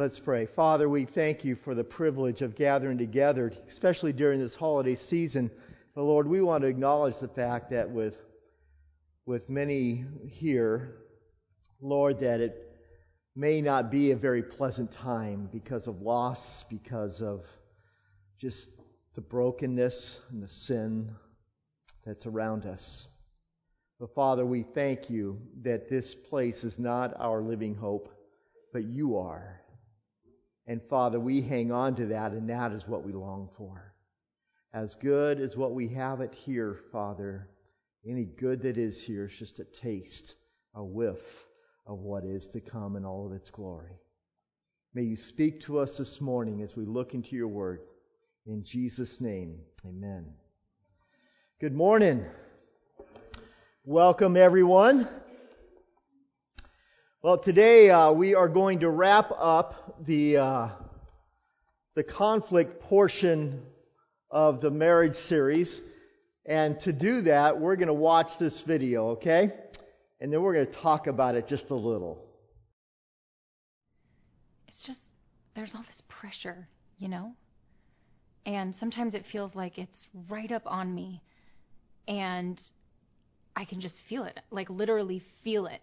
Let's pray. Father, we thank you for the privilege of gathering together, especially during this holiday season. But Lord, we want to acknowledge the fact that with, with many here, Lord, that it may not be a very pleasant time because of loss, because of just the brokenness and the sin that's around us. But Father, we thank you that this place is not our living hope, but you are. And Father, we hang on to that, and that is what we long for. As good as what we have it here, Father, any good that is here is just a taste, a whiff of what is to come in all of its glory. May you speak to us this morning as we look into your word. In Jesus' name, amen. Good morning. Welcome, everyone. Well, today uh, we are going to wrap up the uh, the conflict portion of the marriage series, and to do that, we're going to watch this video, okay? And then we're going to talk about it just a little. It's just there's all this pressure, you know, and sometimes it feels like it's right up on me, and I can just feel it, like literally feel it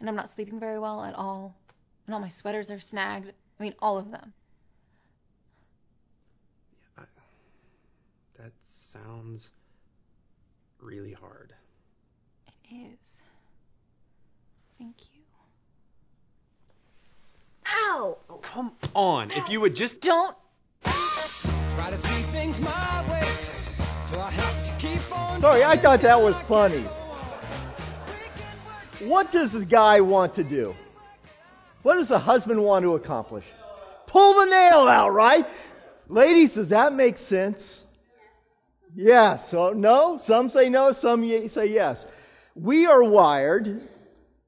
And I'm not sleeping very well at all. And all my sweaters are snagged. I mean, all of them. I, that sounds really hard. It is. Thank you. Ow! Oh, come on. If you would just. Don't. Try to see things my way. Do I have to keep on? Sorry, I thought that was funny. What does the guy want to do? What does the husband want to accomplish? Pull the nail out, right? Ladies, does that make sense? Yes. So no. Some say no. Some say yes. We are wired,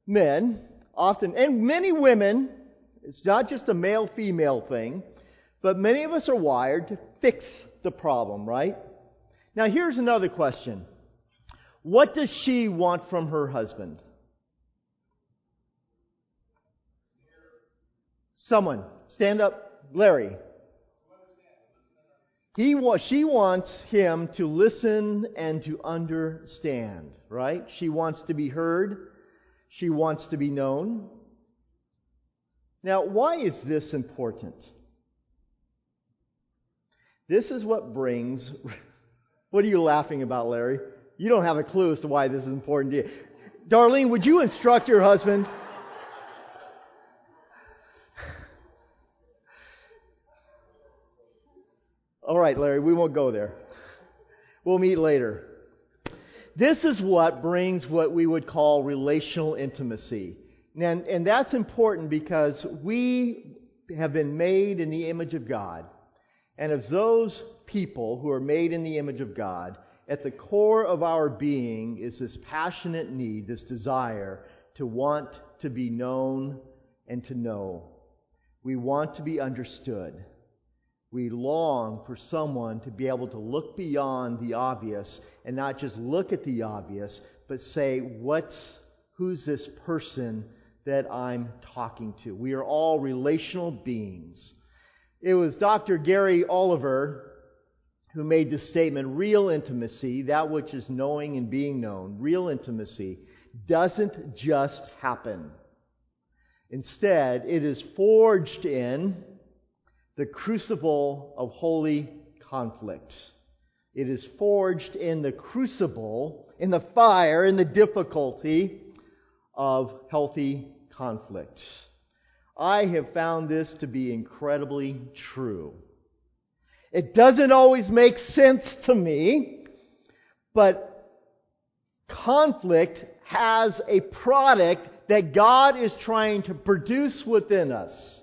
men, often, and many women. It's not just a male-female thing, but many of us are wired to fix the problem, right? Now here's another question. What does she want from her husband? Someone, stand up. Larry. He wa- she wants him to listen and to understand, right? She wants to be heard. She wants to be known. Now, why is this important? This is what brings. What are you laughing about, Larry? You don't have a clue as to why this is important to you. Darlene, would you instruct your husband? All right, Larry, we won't go there. We'll meet later. This is what brings what we would call relational intimacy. And, and that's important because we have been made in the image of God. And of those people who are made in the image of God, at the core of our being is this passionate need, this desire to want to be known and to know. We want to be understood. We long for someone to be able to look beyond the obvious and not just look at the obvious, but say, what's, who's this person that I'm talking to? We are all relational beings. It was Dr. Gary Oliver who made this statement, real intimacy, that which is knowing and being known, real intimacy, doesn't just happen. Instead, it is forged in the crucible of holy conflict. It is forged in the crucible in the fire, in the difficulty of healthy conflict. I have found this to be incredibly true. It doesn't always make sense to me, but conflict has a product that God is trying to produce within us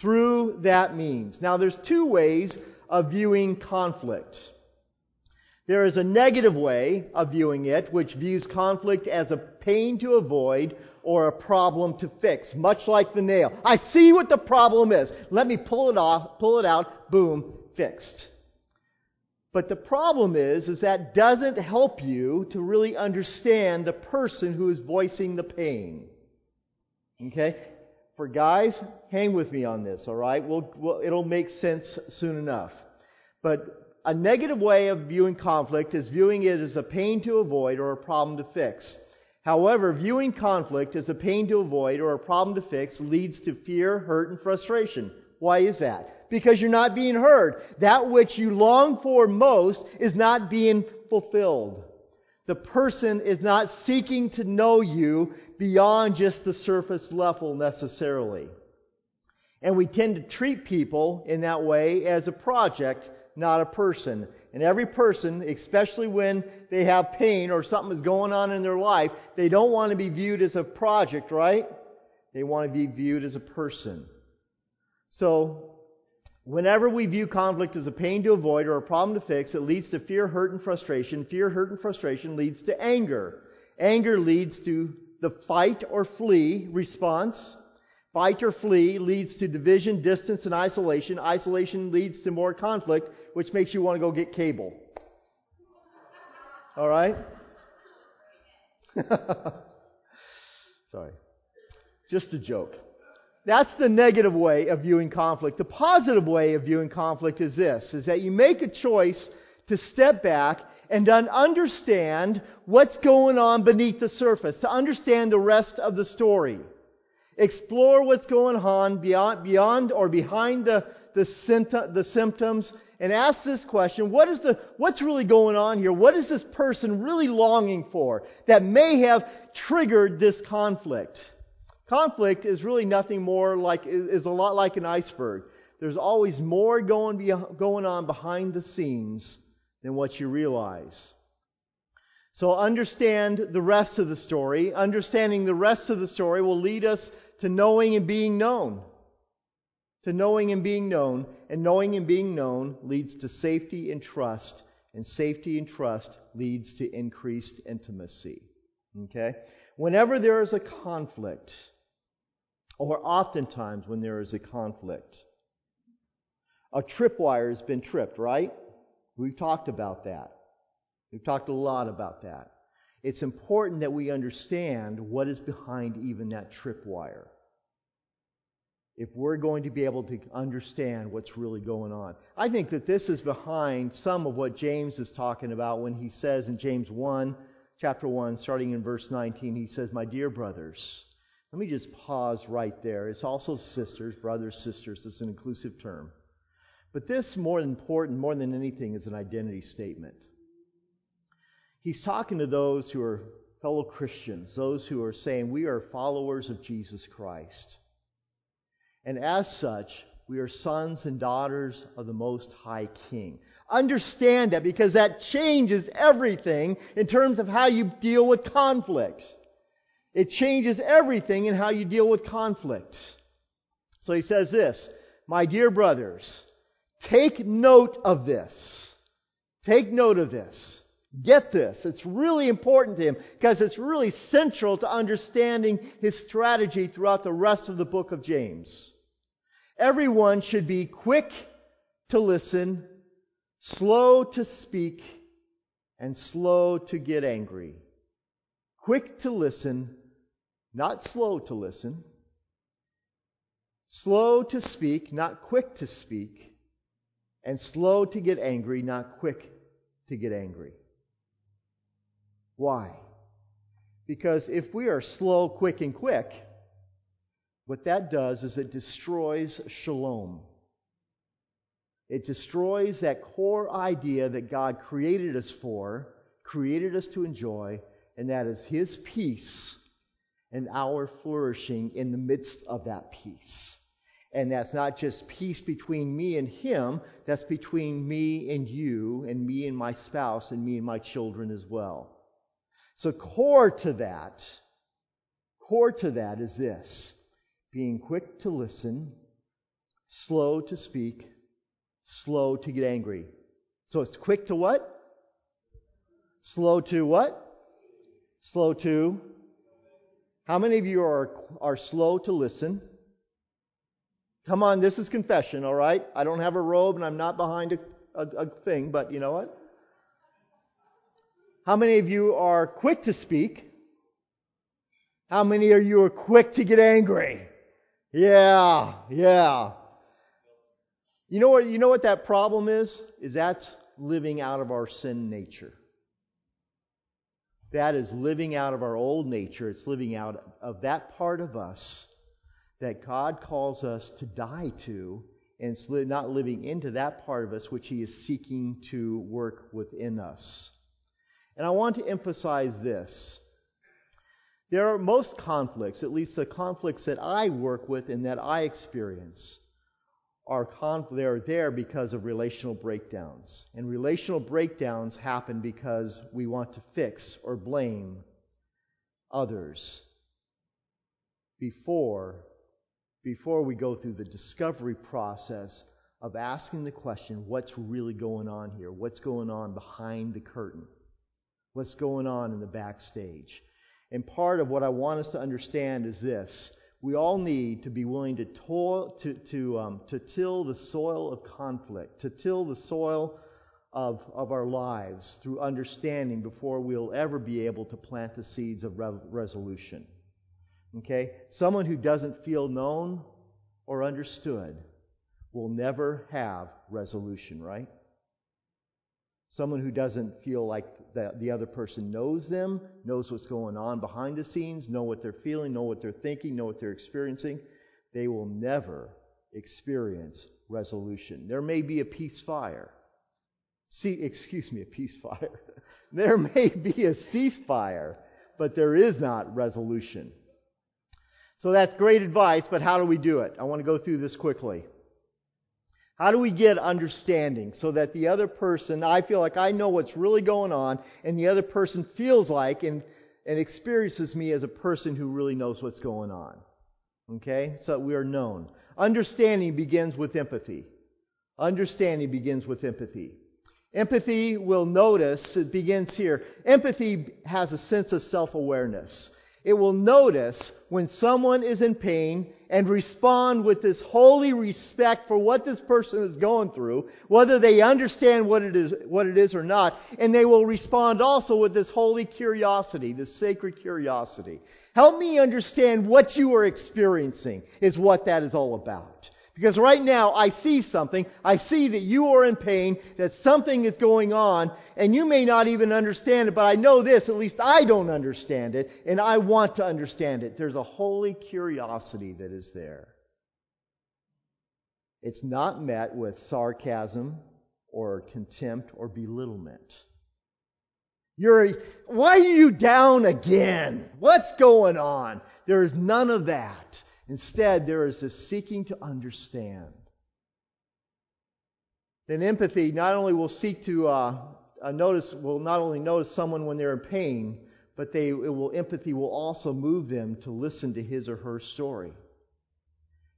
through that means. Now there's two ways of viewing conflict. There is a negative way of viewing it, which views conflict as a pain to avoid or a problem to fix, much like the nail. I see what the problem is. Let me pull it off, pull it out, boom, fixed. But the problem is, is that doesn't help you to really understand the person who is voicing the pain. Okay? For guys, hang with me on this, alright? We'll, we'll, it'll make sense soon enough. But a negative way of viewing conflict is viewing it as a pain to avoid or a problem to fix. However, viewing conflict as a pain to avoid or a problem to fix leads to fear, hurt, and frustration. Why is that? Because you're not being heard. That which you long for most is not being fulfilled. The person is not seeking to know you beyond just the surface level necessarily. And we tend to treat people in that way as a project not a person. And every person, especially when they have pain or something is going on in their life, they don't want to be viewed as a project, right? They want to be viewed as a person. So, whenever we view conflict as a pain to avoid or a problem to fix, it leads to fear, hurt, and frustration. Fear, hurt, and frustration leads to anger. Anger leads to the fight or flee response. Fight or flee leads to division, distance, and isolation. Isolation leads to more conflict, which makes you want to go get cable. All right? Sorry. Just a joke. That's the negative way of viewing conflict. The positive way of viewing conflict is this, is that you make a choice to step back and understand what's going on beneath the surface, to understand the rest of the story. Explore what's going on beyond, beyond or behind the, the, the symptoms and ask this question, what is the, what's really going on here? What is this person really longing for that may have triggered this conflict? Conflict is really nothing more like, is a lot like an iceberg. There's always more going, going on behind the scenes than what you realize. So understand the rest of the story. Understanding the rest of the story will lead us to knowing and being known. To knowing and being known. And knowing and being known leads to safety and trust. And safety and trust leads to increased intimacy. Okay? Whenever there is a conflict, or oftentimes when there is a conflict, a tripwire has been tripped, right? We've talked about that. We've talked a lot about that it's important that we understand what is behind even that tripwire. If we're going to be able to understand what's really going on. I think that this is behind some of what James is talking about when he says in James 1, chapter 1, starting in verse 19, he says, My dear brothers, let me just pause right there. It's also sisters, brothers, sisters. It's an inclusive term. But this, more important, more than anything, is an identity statement. He's talking to those who are fellow Christians, those who are saying, We are followers of Jesus Christ. And as such, we are sons and daughters of the Most High King. Understand that because that changes everything in terms of how you deal with conflict. It changes everything in how you deal with conflict. So he says this, My dear brothers, take note of this. Take note of this. Get this. It's really important to him because it's really central to understanding his strategy throughout the rest of the book of James. Everyone should be quick to listen, slow to speak, and slow to get angry. Quick to listen, not slow to listen. Slow to speak, not quick to speak. And slow to get angry, not quick to get angry. Why? Because if we are slow, quick, and quick, what that does is it destroys shalom. It destroys that core idea that God created us for, created us to enjoy, and that is His peace and our flourishing in the midst of that peace. And that's not just peace between me and Him, that's between me and you, and me and my spouse, and me and my children as well. So, core to that, core to that is this being quick to listen, slow to speak, slow to get angry. So, it's quick to what? Slow to what? Slow to. How many of you are, are slow to listen? Come on, this is confession, all right? I don't have a robe and I'm not behind a, a, a thing, but you know what? How many of you are quick to speak? How many of you are quick to get angry? Yeah, yeah. You know what, you know what that problem is? Is that's living out of our sin nature. That is living out of our old nature. It's living out of that part of us that God calls us to die to, and it's not living into that part of us which He is seeking to work within us. And I want to emphasize this. There are most conflicts, at least the conflicts that I work with and that I experience, are conf- they're there because of relational breakdowns. And relational breakdowns happen because we want to fix or blame others before before we go through the discovery process of asking the question, what's really going on here? What's going on behind the curtain? What's going on in the backstage? And part of what I want us to understand is this. We all need to be willing to, toil, to, to, um, to till the soil of conflict, to till the soil of, of our lives through understanding before we'll ever be able to plant the seeds of re- resolution. Okay? Someone who doesn't feel known or understood will never have resolution, right? Someone who doesn't feel like the, the other person knows them, knows what's going on behind the scenes, know what they're feeling, know what they're thinking, know what they're experiencing, they will never experience resolution. There may be a peace fire. See, excuse me, a peace fire. there may be a ceasefire, but there is not resolution. So that's great advice, but how do we do it? I want to go through this quickly. How do we get understanding so that the other person, I feel like I know what's really going on, and the other person feels like and, and experiences me as a person who really knows what's going on? Okay? So we are known. Understanding begins with empathy. Understanding begins with empathy. Empathy will notice, it begins here. Empathy has a sense of self awareness. It will notice when someone is in pain and respond with this holy respect for what this person is going through, whether they understand what it is, what it is or not, and they will respond also with this holy curiosity, this sacred curiosity. Help me understand what you are experiencing is what that is all about. Because right now I see something. I see that you are in pain, that something is going on, and you may not even understand it, but I know this, at least I don't understand it, and I want to understand it. There's a holy curiosity that is there. It's not met with sarcasm or contempt or belittlement. You're, why are you down again? What's going on? There is none of that. Instead, there is this seeking to understand. Then empathy not only will seek to uh, uh, notice, will not only notice someone when they're in pain, but they, will, empathy will also move them to listen to his or her story.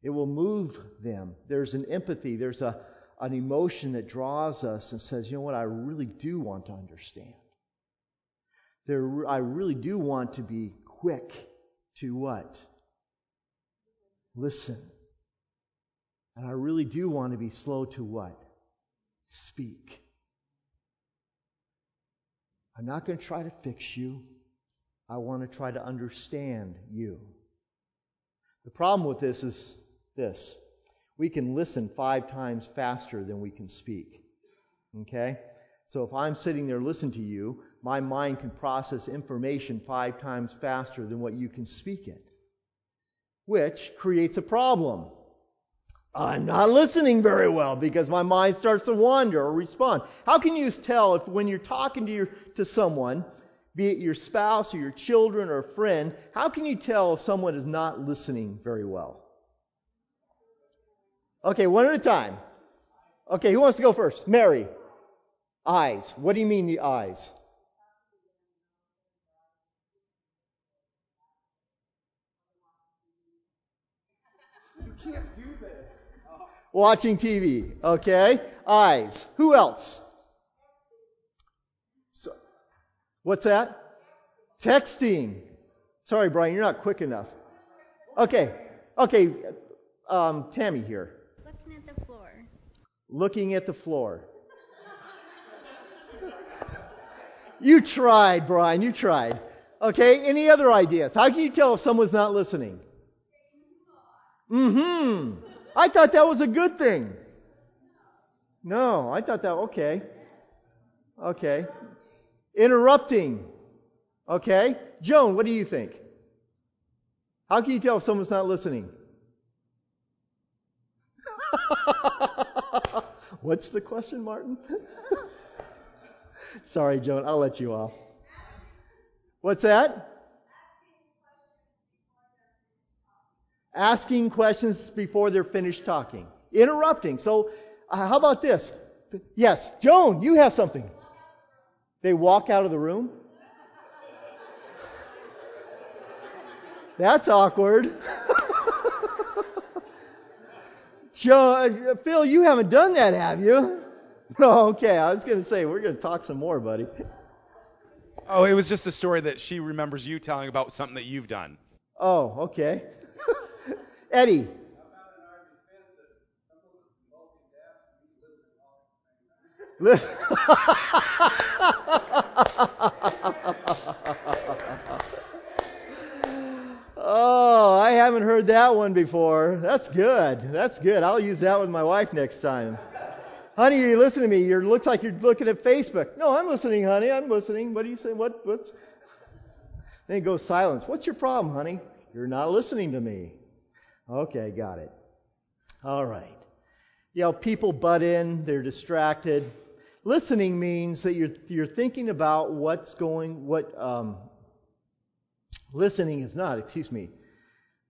It will move them. There's an empathy, there's a, an emotion that draws us and says, you know what, I really do want to understand. There, I really do want to be quick to what? Listen. And I really do want to be slow to what? Speak. I'm not going to try to fix you. I want to try to understand you. The problem with this is this. We can listen five times faster than we can speak. Okay? So if I'm sitting there listening to you, my mind can process information five times faster than what you can speak it which creates a problem. I'm not listening very well because my mind starts to wander or respond. How can you tell if when you're talking to your, to someone, be it your spouse or your children or a friend, how can you tell if someone is not listening very well? Okay, one at a time. Okay, who wants to go first? Mary. Eyes. What do you mean the eyes? Can't do this. Watching TV. Okay. Eyes. Who else? So, what's that? Texting. Sorry, Brian, you're not quick enough. Okay. Okay. Um, Tammy here. Looking at the floor. Looking at the floor. you tried, Brian. You tried. Okay. Any other ideas? How can you tell if someone's not listening? Mm-hmm. I thought that was a good thing. No, I thought that, okay. Okay. Interrupting. Okay. Joan, what do you think? How can you tell if someone's not listening? What's the question, Martin? Sorry, Joan, I'll let you off. What's that? Asking questions before they're finished talking, interrupting. So, uh, how about this? Yes, Joan, you have something. They walk out of the room. That's awkward. Joe, uh, Phil, you haven't done that, have you? No, okay. I was going to say we're going to talk some more, buddy. Oh, it was just a story that she remembers you telling about something that you've done. Oh, okay. Eddie. oh, I haven't heard that one before. That's good. That's good. I'll use that with my wife next time. Honey, you listen to me. You looks like you're looking at Facebook. No, I'm listening, honey. I'm listening. What are you saying? What? What's? Then it goes silence. What's your problem, honey? You're not listening to me. Okay, got it. All right. You know, people butt in, they're distracted. Listening means that you're, you're thinking about what's going, what, um, listening is not, excuse me.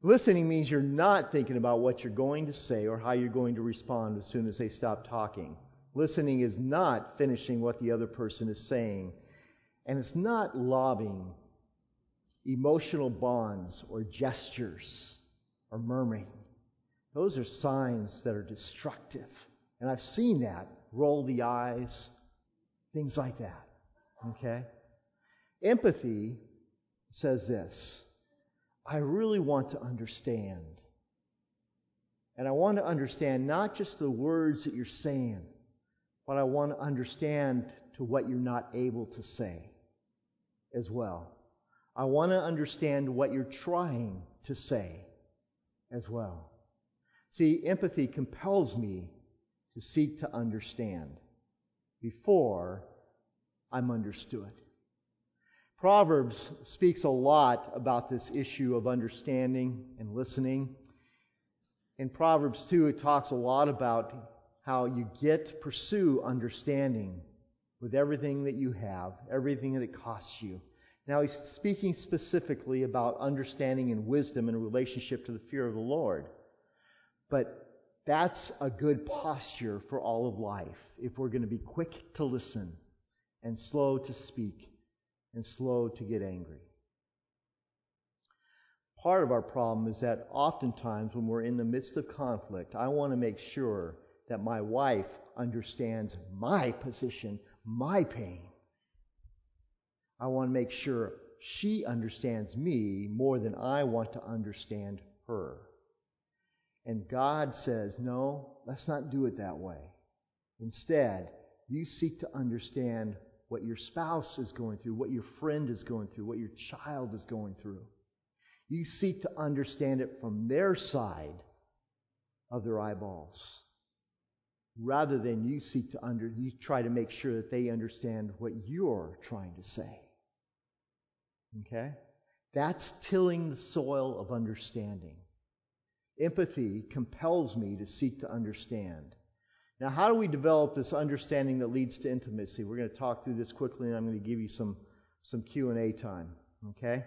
Listening means you're not thinking about what you're going to say or how you're going to respond as soon as they stop talking. Listening is not finishing what the other person is saying. And it's not lobbing emotional bonds or gestures or murmuring. Those are signs that are destructive. And I've seen that. Roll the eyes, things like that. Okay? Empathy says this I really want to understand. And I want to understand not just the words that you're saying, but I want to understand to what you're not able to say as well. I want to understand what you're trying to say as well. See, empathy compels me to seek to understand before I'm understood. Proverbs speaks a lot about this issue of understanding and listening. In Proverbs 2, it talks a lot about how you get to pursue understanding with everything that you have, everything that it costs you. Now, he's speaking specifically about understanding and wisdom in relationship to the fear of the Lord. But that's a good posture for all of life if we're going to be quick to listen and slow to speak and slow to get angry. Part of our problem is that oftentimes when we're in the midst of conflict, I want to make sure that my wife understands my position, my pain. I want to make sure she understands me more than I want to understand her. And God says, no, let's not do it that way. Instead, you seek to understand what your spouse is going through, what your friend is going through, what your child is going through. You seek to understand it from their side of their eyeballs rather than you seek to under you try to make sure that they understand what you're trying to say. Okay? That's tilling the soil of understanding. Empathy compels me to seek to understand. Now, how do we develop this understanding that leads to intimacy? We're going to talk through this quickly, and I'm going to give you some, some Q&A time. Okay?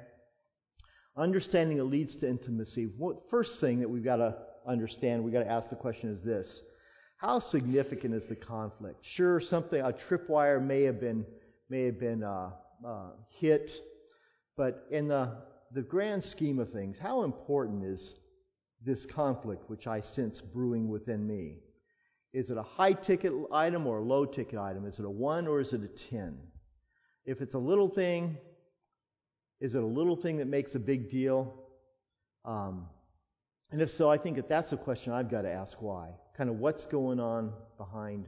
Understanding that leads to intimacy. What, first thing that we've got to understand, we've got to ask the question is this. How significant is the conflict? Sure, something, a tripwire may have been, may have been uh, uh, hit, but in the, the grand scheme of things, how important is this conflict which I sense brewing within me? Is it a high ticket item or a low ticket item? Is it a 1 or is it a 10? If it's a little thing, is it a little thing that makes a big deal? Um, and if so, I think that that's a question I've got to ask why. Kind of what's going on behind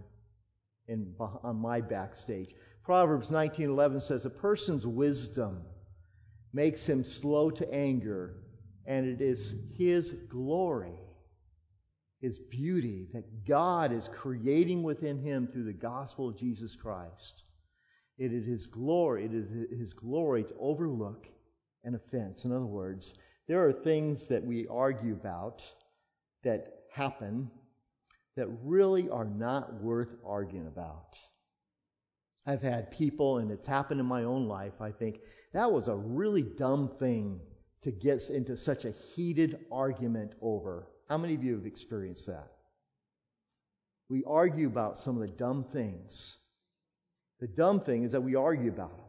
in, on my backstage. Proverbs 19:11 says, "A person's wisdom makes him slow to anger, and it is his glory his beauty that God is creating within him through the gospel of Jesus Christ. It is his glory, it is his glory to overlook an offense. In other words, there are things that we argue about that happen that really are not worth arguing about. I've had people, and it's happened in my own life, I think, that was a really dumb thing to get into such a heated argument over. How many of you have experienced that? We argue about some of the dumb things. The dumb thing is that we argue about them.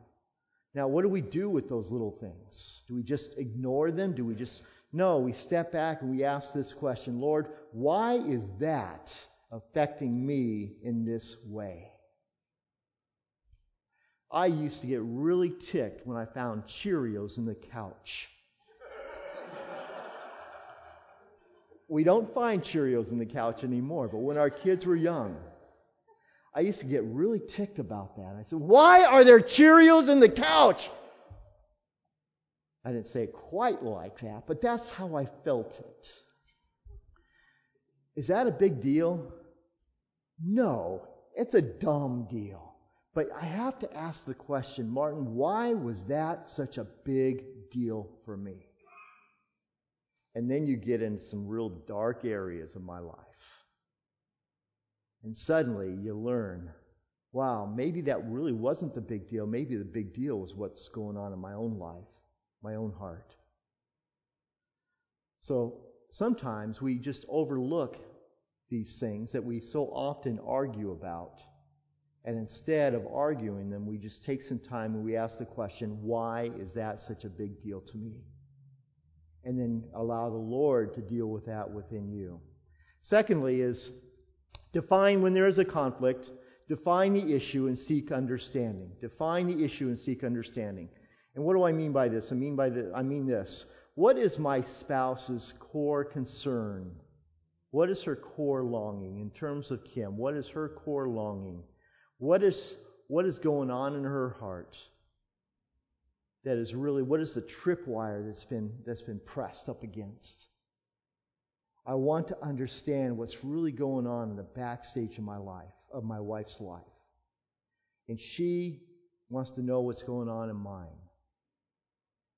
Now, what do we do with those little things? Do we just ignore them? Do we just. No, we step back and we ask this question Lord, why is that affecting me in this way? I used to get really ticked when I found Cheerios in the couch. We don't find Cheerios in the couch anymore, but when our kids were young, I used to get really ticked about that. I said, Why are there Cheerios in the couch? I didn't say it quite like that, but that's how I felt it. Is that a big deal? No, it's a dumb deal. But I have to ask the question, Martin, why was that such a big deal for me? And then you get into some real dark areas of my life. And suddenly you learn, wow, maybe that really wasn't the big deal. Maybe the big deal was what's going on in my own life, my own heart. So sometimes we just overlook these things that we so often argue about. And instead of arguing them, we just take some time and we ask the question, why is that such a big deal to me? and then allow the Lord to deal with that within you. Secondly, is define when there is a conflict, define the issue and seek understanding. Define the issue and seek understanding. And what do I mean by this? I mean by the, I mean this. What is my spouse's core concern? What is her core longing in terms of Kim? What is her core longing? What is what is going on in her heart? that is really what is the tripwire that's been, that's been pressed up against. I want to understand what's really going on in the backstage of my life, of my wife's life. And she wants to know what's going on in mine.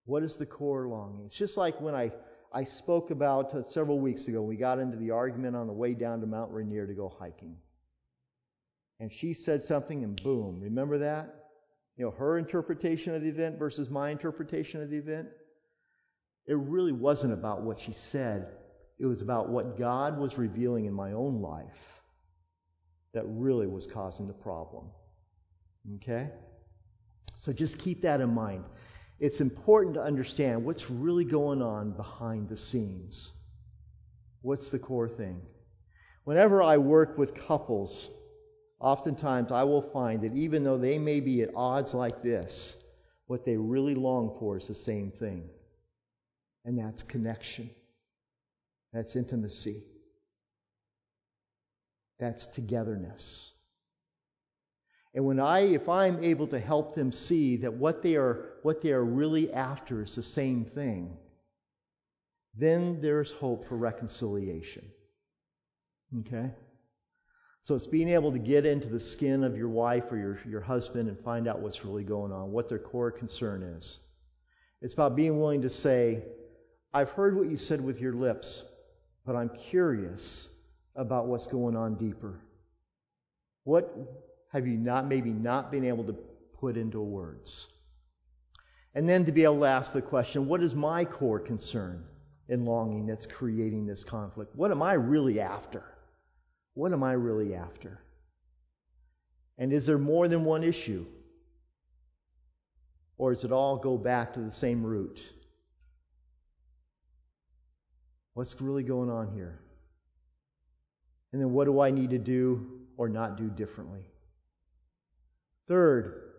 What is the core longing? It's just like when I, I spoke about uh, several weeks ago, we got into the argument on the way down to Mount Rainier to go hiking. And she said something, and boom, remember that? you know, her interpretation of the event versus my interpretation of the event. It really wasn't about what she said. It was about what God was revealing in my own life that really was causing the problem. Okay? So just keep that in mind. It's important to understand what's really going on behind the scenes. What's the core thing? Whenever I work with couples, Oftentimes, I will find that even though they may be at odds like this, what they really long for is the same thing. And that's connection. That's intimacy. That's togetherness. And when I, if I'm able to help them see that what they are, what they are really after is the same thing, then there's hope for reconciliation. Okay? So it's being able to get into the skin of your wife or your, your husband and find out what's really going on, what their core concern is. It's about being willing to say, I've heard what you said with your lips, but I'm curious about what's going on deeper. What have you not, maybe not been able to put into words? And then to be able to ask the question, what is my core concern and longing that's creating this conflict? What am I really after? What am I really after? And is there more than one issue? Or does it all go back to the same root? What's really going on here? And then what do I need to do or not do differently? Third,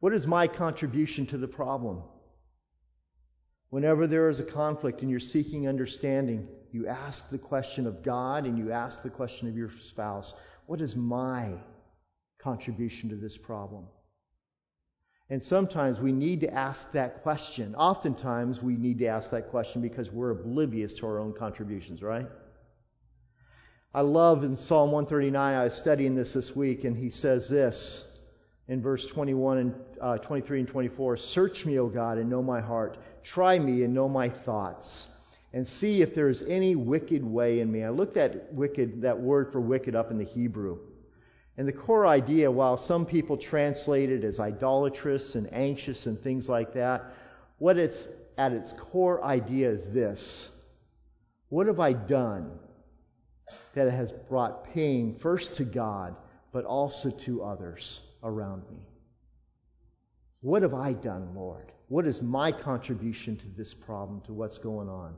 what is my contribution to the problem? Whenever there is a conflict and you're seeking understanding, you ask the question of God and you ask the question of your spouse what is my contribution to this problem? And sometimes we need to ask that question. Oftentimes we need to ask that question because we're oblivious to our own contributions, right? I love in Psalm 139, I was studying this this week, and he says this in verse 21 and uh, 23 and 24 Search me, O God, and know my heart. Try me and know my thoughts. And see if there is any wicked way in me. I looked at wicked, that word for wicked up in the Hebrew. And the core idea, while some people translate it as idolatrous and anxious and things like that, what it's at its core idea is this What have I done that has brought pain first to God, but also to others around me? What have I done, Lord? What is my contribution to this problem, to what's going on?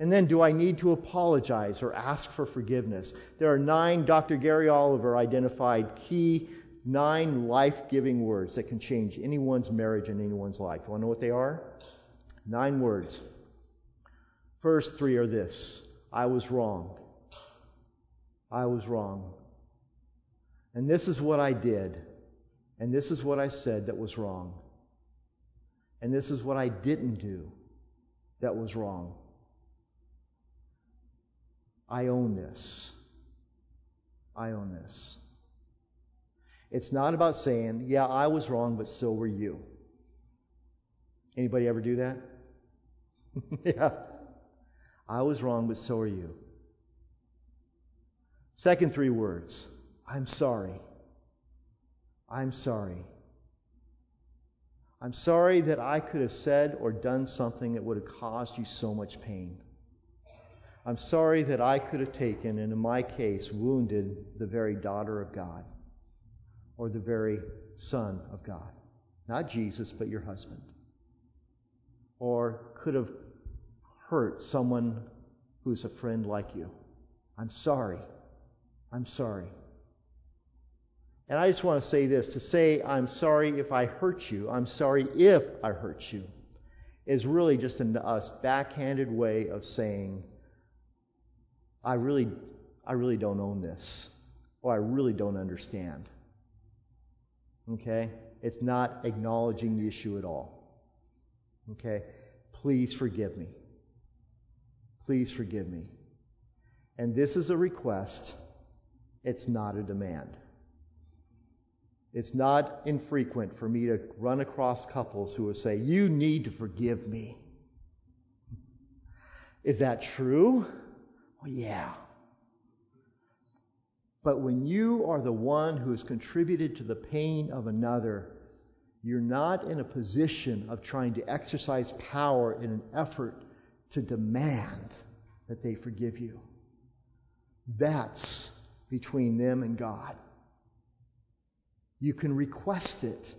And then, do I need to apologize or ask for forgiveness? There are nine, Dr. Gary Oliver identified key, nine life giving words that can change anyone's marriage and anyone's life. You want to know what they are? Nine words. First three are this I was wrong. I was wrong. And this is what I did. And this is what I said that was wrong. And this is what I didn't do that was wrong. I own this. I own this. It's not about saying, yeah, I was wrong, but so were you. Anybody ever do that? yeah. I was wrong, but so are you. Second three words I'm sorry. I'm sorry. I'm sorry that I could have said or done something that would have caused you so much pain. I'm sorry that I could have taken, and in my case, wounded the very daughter of God or the very son of God. Not Jesus, but your husband. Or could have hurt someone who's a friend like you. I'm sorry. I'm sorry. And I just want to say this to say, I'm sorry if I hurt you, I'm sorry if I hurt you, is really just a backhanded way of saying, I really, I really don't own this, or I really don't understand. Okay? It's not acknowledging the issue at all. Okay? Please forgive me. Please forgive me. And this is a request, it's not a demand. It's not infrequent for me to run across couples who will say, You need to forgive me. Is that true? Well, yeah. But when you are the one who has contributed to the pain of another, you're not in a position of trying to exercise power in an effort to demand that they forgive you. That's between them and God. You can request it,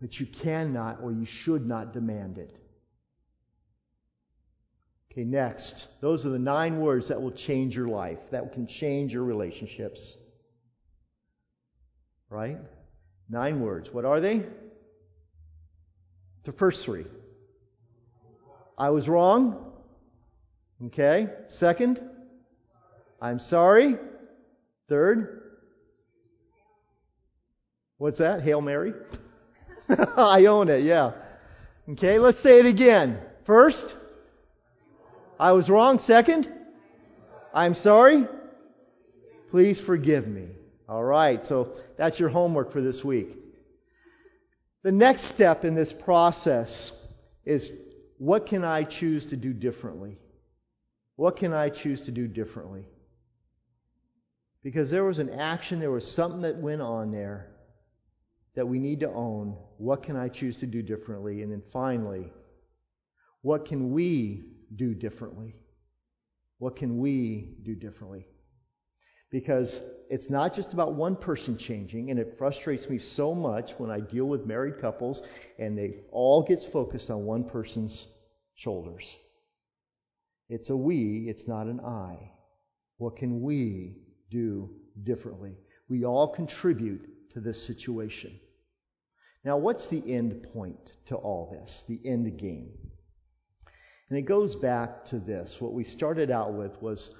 but you cannot or you should not demand it. Okay, next. Those are the nine words that will change your life, that can change your relationships. Right? Nine words. What are they? The first three. I was wrong. Okay. Second, I'm sorry. Third, what's that? Hail Mary? I own it, yeah. Okay, let's say it again. First, I was wrong. Second, I'm sorry. Please forgive me. All right, so that's your homework for this week. The next step in this process is what can I choose to do differently? What can I choose to do differently? Because there was an action, there was something that went on there that we need to own. What can I choose to do differently? And then finally, what can we do differently? What can we do differently? Because it's not just about one person changing, and it frustrates me so much when I deal with married couples and they all gets focused on one person's shoulders. It's a we, it's not an I. What can we do differently? We all contribute to this situation. Now, what's the end point to all this? The end game. And it goes back to this. What we started out with was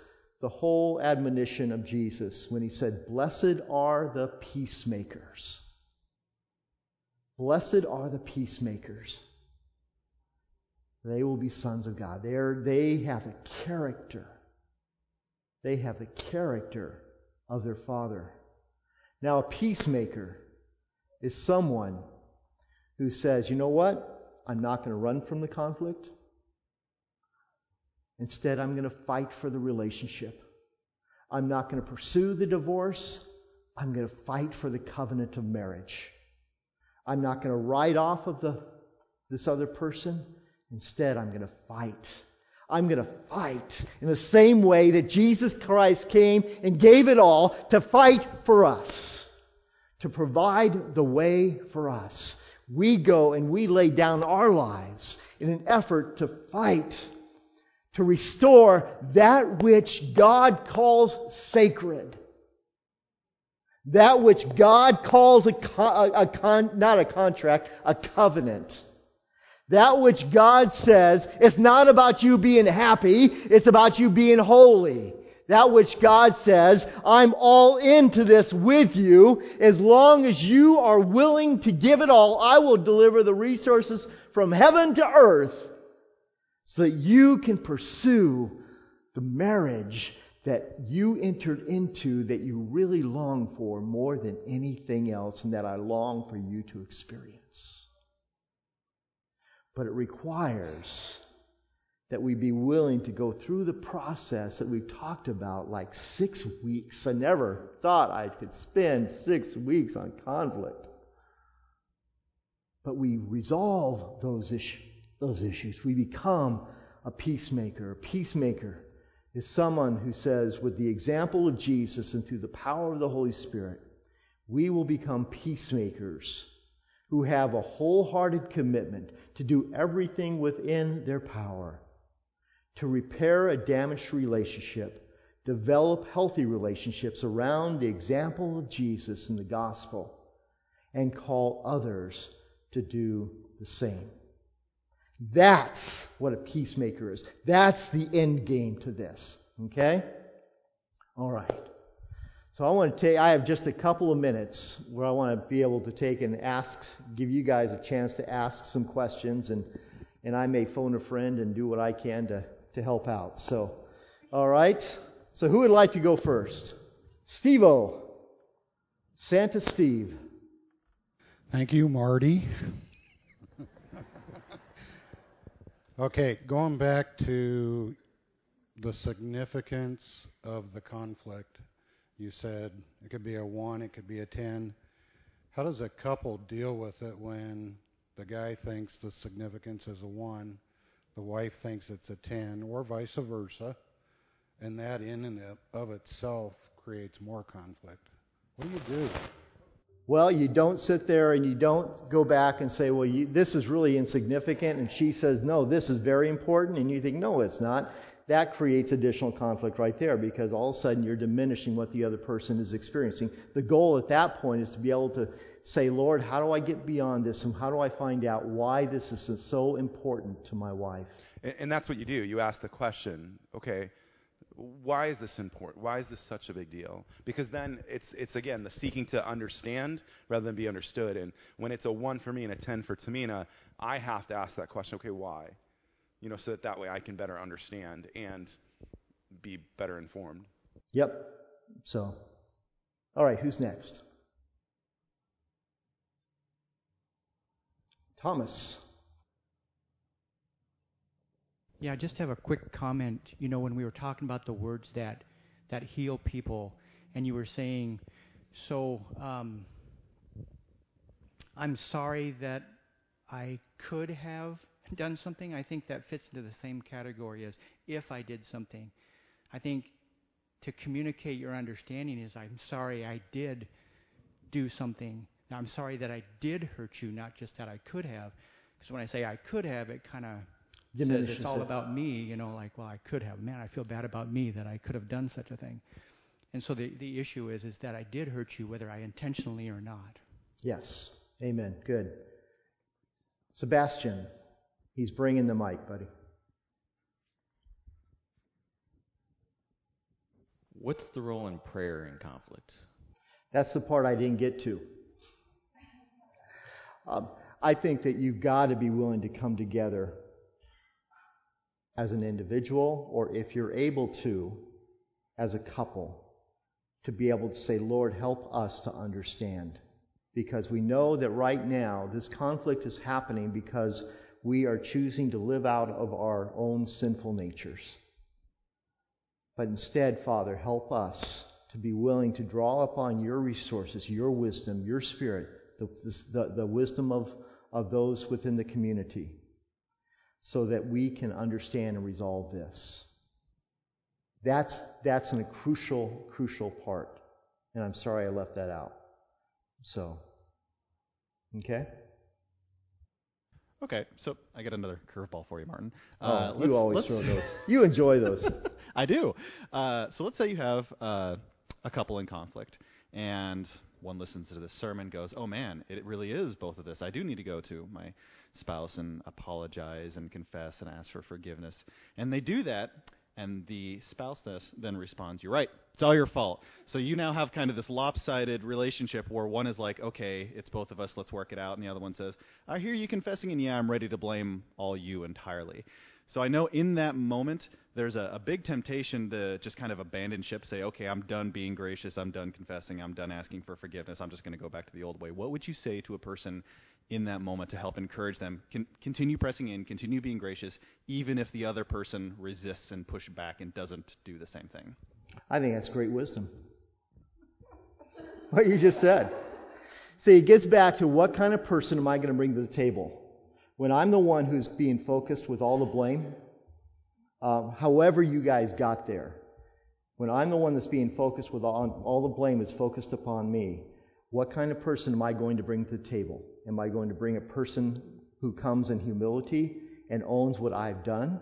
the whole admonition of Jesus when he said, Blessed are the peacemakers. Blessed are the peacemakers. They will be sons of God. They, are, they have the character. They have the character of their Father. Now, a peacemaker is someone who says, you know what? I'm not going to run from the conflict. Instead, I'm going to fight for the relationship. I'm not going to pursue the divorce. I'm going to fight for the covenant of marriage. I'm not going to write off of the, this other person. Instead, I'm going to fight. I'm going to fight in the same way that Jesus Christ came and gave it all to fight for us, to provide the way for us. We go and we lay down our lives in an effort to fight to restore that which God calls sacred. That which God calls a, a, con, not a contract, a covenant. That which God says, it's not about you being happy, it's about you being holy. That which God says, I'm all into this with you. As long as you are willing to give it all, I will deliver the resources from heaven to earth so that you can pursue the marriage that you entered into that you really long for more than anything else and that I long for you to experience. But it requires that we be willing to go through the process that we've talked about like six weeks. I never thought I could spend six weeks on conflict. But we resolve those issues those issues. We become a peacemaker. A peacemaker is someone who says, with the example of Jesus and through the power of the Holy Spirit, we will become peacemakers who have a wholehearted commitment to do everything within their power to repair a damaged relationship, develop healthy relationships around the example of Jesus and the gospel, and call others to do the same. That's what a peacemaker is. That's the end game to this. Okay? All right. So I want to take, I have just a couple of minutes where I want to be able to take and ask, give you guys a chance to ask some questions, and, and I may phone a friend and do what I can to, to help out. So, all right. So who would like to go first? Steve O. Santa Steve. Thank you, Marty. Okay, going back to the significance of the conflict. You said it could be a 1, it could be a 10. How does a couple deal with it when the guy thinks the significance is a 1, the wife thinks it's a 10, or vice versa, and that in and of itself creates more conflict? What do you do? Well, you don't sit there and you don't go back and say, well, you, this is really insignificant. And she says, no, this is very important. And you think, no, it's not. That creates additional conflict right there because all of a sudden you're diminishing what the other person is experiencing. The goal at that point is to be able to say, Lord, how do I get beyond this? And how do I find out why this is so important to my wife? And, and that's what you do. You ask the question, okay, why is this important? Why is this such a big deal? Because then it's it's again the seeking to understand rather than be understood. And when it's a one for me and a ten for Tamina, I have to ask that question. Okay, why? You know, so that that way I can better understand and be better informed. Yep. So, all right, who's next? Thomas. Yeah, I just have a quick comment. You know, when we were talking about the words that that heal people, and you were saying, so um, I'm sorry that I could have done something. I think that fits into the same category as if I did something. I think to communicate your understanding is I'm sorry I did do something. Now, I'm sorry that I did hurt you, not just that I could have. Because when I say I could have, it kind of says it's all it. about me, you know, like, well, I could have. Man, I feel bad about me that I could have done such a thing. And so the, the issue is, is that I did hurt you, whether I intentionally or not. Yes. Amen. Good. Sebastian, he's bringing the mic, buddy. What's the role in prayer in conflict? That's the part I didn't get to. Um, I think that you've got to be willing to come together as an individual, or if you're able to, as a couple, to be able to say, Lord, help us to understand. Because we know that right now this conflict is happening because we are choosing to live out of our own sinful natures. But instead, Father, help us to be willing to draw upon your resources, your wisdom, your spirit, the, the, the wisdom of, of those within the community, so that we can understand and resolve this. That's, that's a crucial, crucial part. And I'm sorry I left that out. So, okay? Okay, so I got another curveball for you, Martin. Oh, Uh, you let's- always throw those. You enjoy those. I do. Uh, so let's say you have uh, a couple in conflict, and one listens to this sermon, goes, "Oh man, it really is both of this. I do need to go to my spouse and apologize and confess and ask for forgiveness." And they do that, and the spouse then responds, "You're right. It's all your fault." So you now have kind of this lopsided relationship where one is like, "Okay, it's both of us. Let's work it out," and the other one says, "I hear you confessing, and yeah, I'm ready to blame all you entirely." So I know in that moment there's a, a big temptation to just kind of abandon ship, say, okay, I'm done being gracious, I'm done confessing, I'm done asking for forgiveness, I'm just going to go back to the old way. What would you say to a person in that moment to help encourage them? Con- continue pressing in, continue being gracious, even if the other person resists and pushes back and doesn't do the same thing. I think that's great wisdom. What you just said. See, it gets back to what kind of person am I going to bring to the table? When I'm the one who's being focused with all the blame, um, however you guys got there, when I'm the one that's being focused with all, all the blame is focused upon me, what kind of person am I going to bring to the table? Am I going to bring a person who comes in humility and owns what I've done?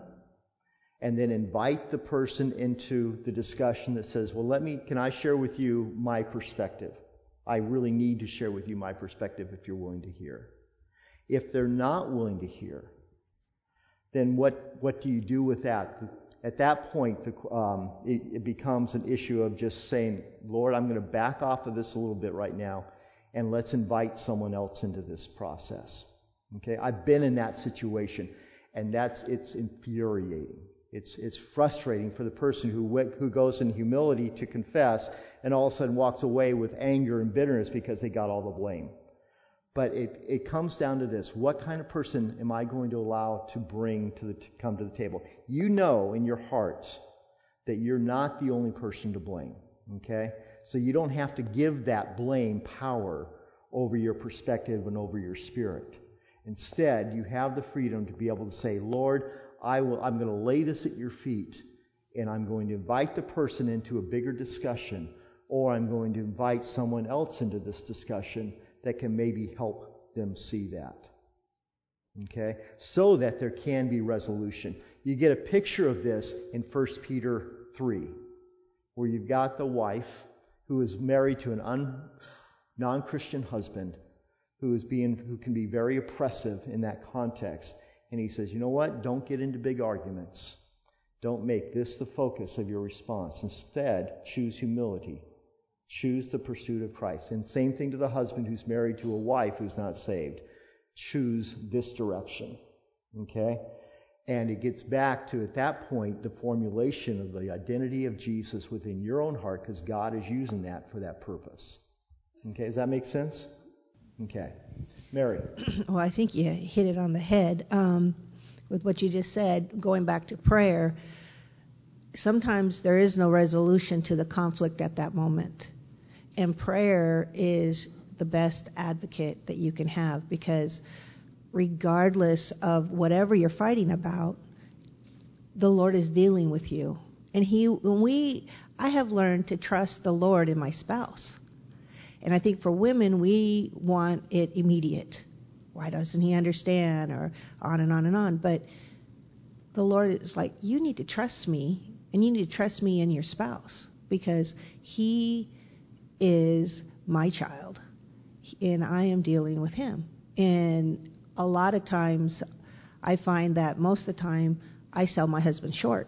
and then invite the person into the discussion that says, Well, let me, can I share with you my perspective? I really need to share with you my perspective if you're willing to hear. If they're not willing to hear, then what, what do you do with that? At that point, the, um, it, it becomes an issue of just saying, Lord, I'm going to back off of this a little bit right now, and let's invite someone else into this process. Okay, I've been in that situation, and that's it's infuriating. It's, it's frustrating for the person who, went, who goes in humility to confess and all of a sudden walks away with anger and bitterness because they got all the blame. But it, it comes down to this what kind of person am I going to allow to bring to, the, to come to the table? You know in your heart that you're not the only person to blame. Okay? So you don't have to give that blame power over your perspective and over your spirit. Instead, you have the freedom to be able to say, Lord, I will, I'm going to lay this at your feet, and I'm going to invite the person into a bigger discussion, or I'm going to invite someone else into this discussion that can maybe help them see that. Okay? So that there can be resolution. You get a picture of this in 1 Peter 3, where you've got the wife who is married to an un, non-Christian husband who is being who can be very oppressive in that context. And he says, you know what? Don't get into big arguments. Don't make this the focus of your response. Instead, choose humility. Choose the pursuit of Christ. And same thing to the husband who's married to a wife who's not saved. Choose this direction. Okay? And it gets back to, at that point, the formulation of the identity of Jesus within your own heart because God is using that for that purpose. Okay? Does that make sense? Okay. Mary. well, I think you hit it on the head. Um, with what you just said, going back to prayer, sometimes there is no resolution to the conflict at that moment. And prayer is the best advocate that you can have because regardless of whatever you're fighting about, the Lord is dealing with you. And he when we I have learned to trust the Lord in my spouse. And I think for women we want it immediate. Why doesn't he understand or on and on and on, but the Lord is like you need to trust me and you need to trust me in your spouse because he is my child and I am dealing with him. And a lot of times I find that most of the time I sell my husband short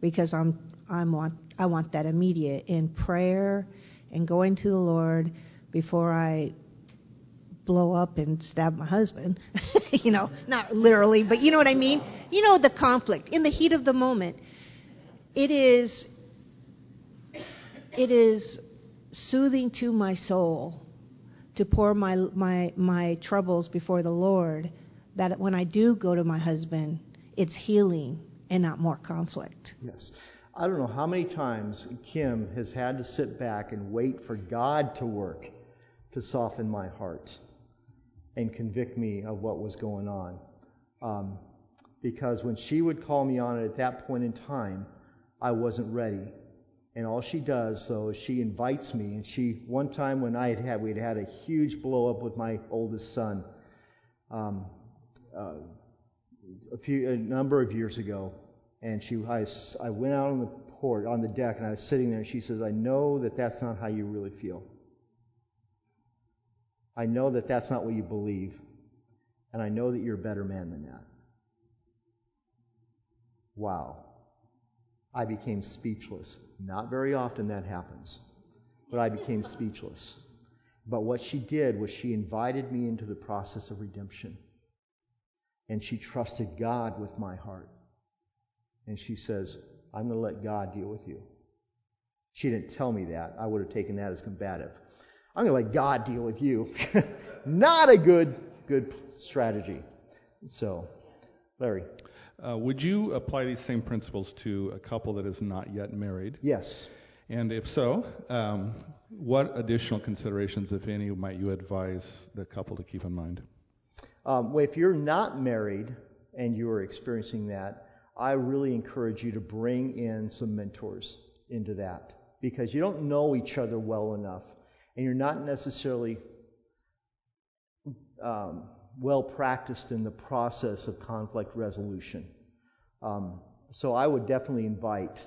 because I'm I'm want I want that immediate in prayer and going to the Lord before I blow up and stab my husband. you know, not literally, but you know what I mean? You know the conflict in the heat of the moment. It is it is soothing to my soul to pour my my my troubles before the Lord that when I do go to my husband, it's healing and not more conflict. Yes. I don't know how many times Kim has had to sit back and wait for God to work to soften my heart and convict me of what was going on. Um, because when she would call me on it at that point in time, I wasn't ready. And all she does, though, is she invites me. And she, one time when I had had, we'd had a huge blow up with my oldest son, um, uh, a few, a number of years ago. And she, I, I went out on the port, on the deck, and I was sitting there. And she says, "I know that that's not how you really feel. I know that that's not what you believe, and I know that you're a better man than that." Wow. I became speechless. Not very often that happens, but I became speechless. But what she did was she invited me into the process of redemption. And she trusted God with my heart. And she says, I'm going to let God deal with you. She didn't tell me that. I would have taken that as combative. I'm going to let God deal with you. Not a good, good strategy. So, Larry. Uh, would you apply these same principles to a couple that is not yet married? Yes. And if so, um, what additional considerations, if any, might you advise the couple to keep in mind? Um, well, if you're not married and you are experiencing that, I really encourage you to bring in some mentors into that because you don't know each other well enough and you're not necessarily um, well practiced in the process of conflict resolution. Um, so I would definitely invite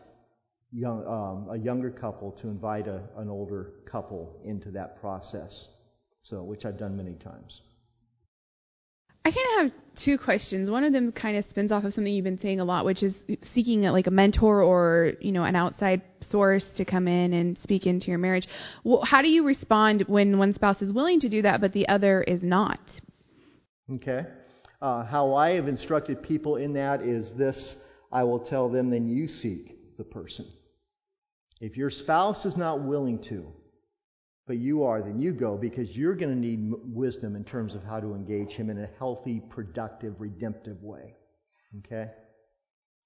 young, um, a younger couple to invite a, an older couple into that process. So, which I've done many times. I kind of have two questions. One of them kind of spins off of something you've been saying a lot, which is seeking like a mentor or you know an outside source to come in and speak into your marriage. Well, how do you respond when one spouse is willing to do that but the other is not? Okay. Uh, how I have instructed people in that is this: I will tell them, then you seek the person. If your spouse is not willing to, but you are, then you go because you're going to need wisdom in terms of how to engage him in a healthy, productive, redemptive way. Okay?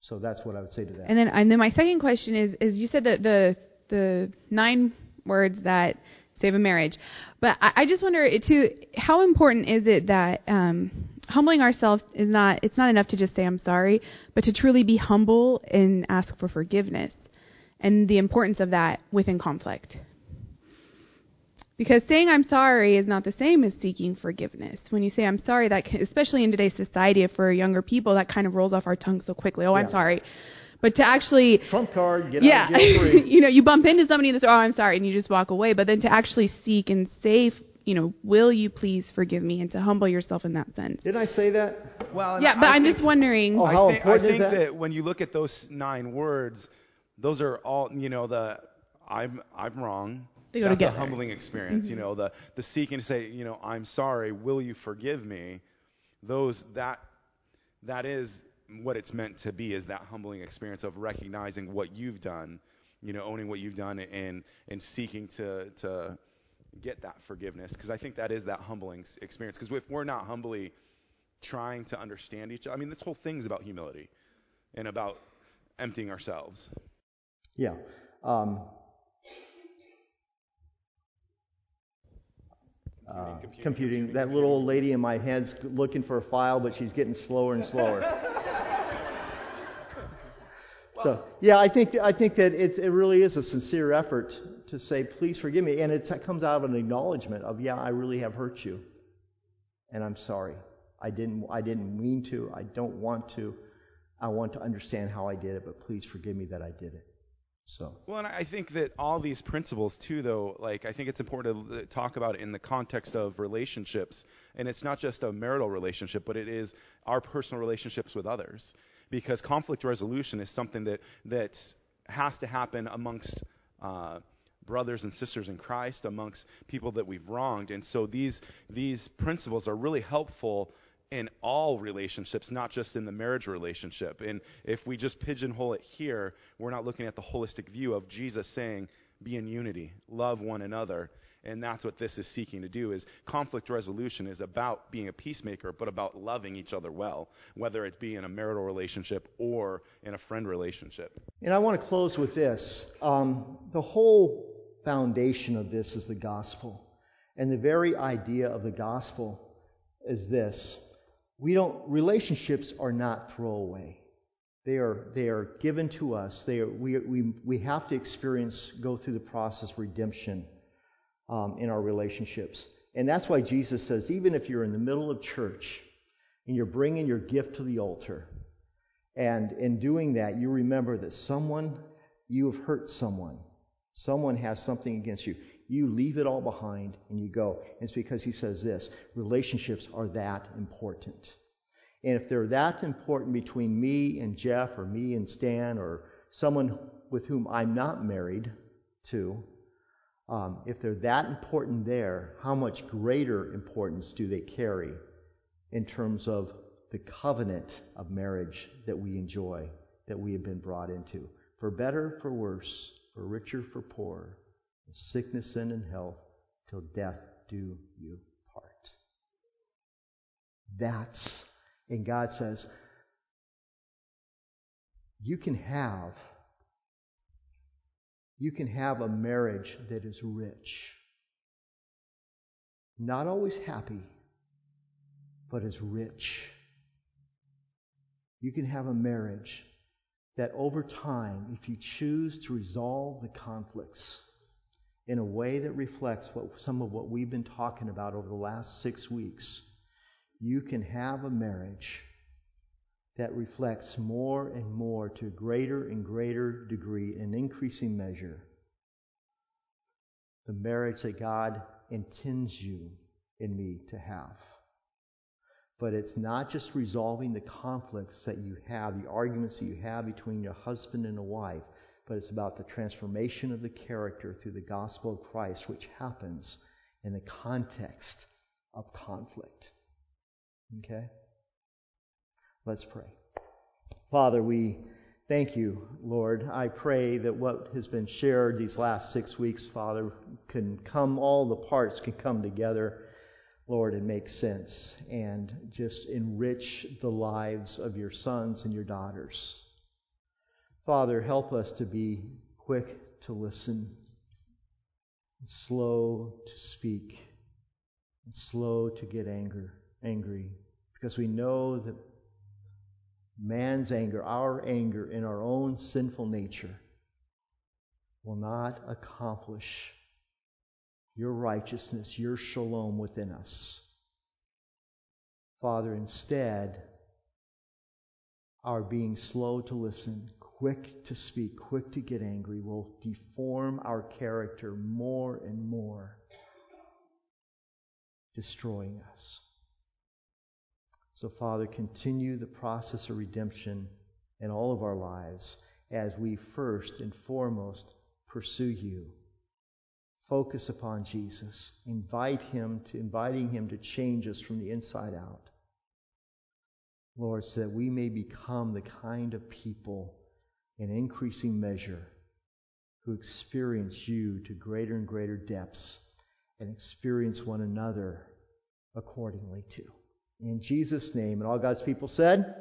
So that's what I would say to that. And then, and then my second question is, is you said that the the nine words that save a marriage, but I, I just wonder too, how important is it that um, humbling ourselves is not it's not enough to just say I'm sorry, but to truly be humble and ask for forgiveness, and the importance of that within conflict. Because saying I'm sorry is not the same as seeking forgiveness. When you say I'm sorry, that can, especially in today's society for younger people, that kind of rolls off our tongue so quickly. Oh, I'm sorry. But to actually trump card, get yeah, out, get free. you know, you bump into somebody and they say, "Oh, I'm sorry," and you just walk away. But then to actually seek and say, you know, "Will you please forgive me?" and to humble yourself in that sense. Didn't I say that? Well, yeah, but I I'm think, just wondering. Oh, how I think, important I think is that? that when you look at those nine words, those are all you know the I'm I'm wrong. They go That's together. a humbling experience. You Mhm. know, the the seeking to say, you know, I'm sorry. Will you forgive me? Those that that is what it's meant to be. Is that humbling experience of recognizing what you've done, you know, owning what you've done, and and seeking to to get that forgiveness. Because I think that is that humbling experience. Because if we're not humbly trying to understand each other. I mean, this whole thing's about humility and about emptying ourselves. Yeah. Um, uh, computing, computing. That little old lady in my head's looking for a file, but she's getting slower and slower. so yeah, I think I think that it really is a sincere effort to say, please forgive me, and it comes out of an acknowledgement of, yeah, I really have hurt you, and I'm sorry. I didn't I didn't mean to. I don't want to. I want to understand how I did it, but please forgive me that I did it. So. Well, and I think that all these principles too, though, like I think it's important to talk about it in the context of relationships, and it's not just a marital relationship, but it is our personal relationships with others, because conflict resolution is something that that has to happen amongst. Uh, brothers and sisters in Christ amongst people that we've wronged and so these these principles are really helpful in all relationships, not just in the marriage relationship. And if we just pigeonhole it here, we're not looking at the holistic view of Jesus saying, be in unity, love one another. And that's what this is seeking to do is conflict resolution is about being a peacemaker, but about loving each other well, whether it be in a marital relationship or in a friend relationship. And I want to close with this. Um, the whole foundation of this is the gospel. And the very idea of the gospel is this we don't, relationships are not throwaway. They are, they are given to us. They are, we, we, we have to experience, go through the process of redemption um, in our relationships. And that's why Jesus says, even if you're in the middle of church and you're bringing your gift to the altar, and in doing that, you remember that someone, you have hurt someone. Someone has something against you. You leave it all behind and you go. It's because he says this relationships are that important. And if they're that important between me and Jeff or me and Stan or someone with whom I'm not married to, um, if they're that important there, how much greater importance do they carry in terms of the covenant of marriage that we enjoy, that we have been brought into? For better, for worse, for richer, for poorer, sickness and in health, till death do you part. That's, and God says, you can have, you can have a marriage that is rich. Not always happy, but is rich. You can have a marriage that over time, if you choose to resolve the conflicts, in a way that reflects what, some of what we've been talking about over the last six weeks, you can have a marriage that reflects more and more to a greater and greater degree, an increasing measure, the marriage that God intends you and me to have. But it's not just resolving the conflicts that you have, the arguments that you have between your husband and a wife but it's about the transformation of the character through the gospel of Christ, which happens in the context of conflict. Okay? Let's pray. Father, we thank you, Lord. I pray that what has been shared these last six weeks, Father, can come, all the parts can come together, Lord, and make sense and just enrich the lives of your sons and your daughters. Father, help us to be quick to listen, slow to speak, and slow to get anger, angry, because we know that man's anger, our anger in our own sinful nature, will not accomplish your righteousness, your shalom within us. Father, instead, our being slow to listen, quick to speak, quick to get angry, will deform our character more and more, destroying us. So, Father, continue the process of redemption in all of our lives as we first and foremost pursue you. Focus upon Jesus. Invite him to inviting him to change us from the inside out. Lord, so that we may become the kind of people in increasing measure who experience you to greater and greater depths and experience one another accordingly too. In Jesus' name. And all God's people said,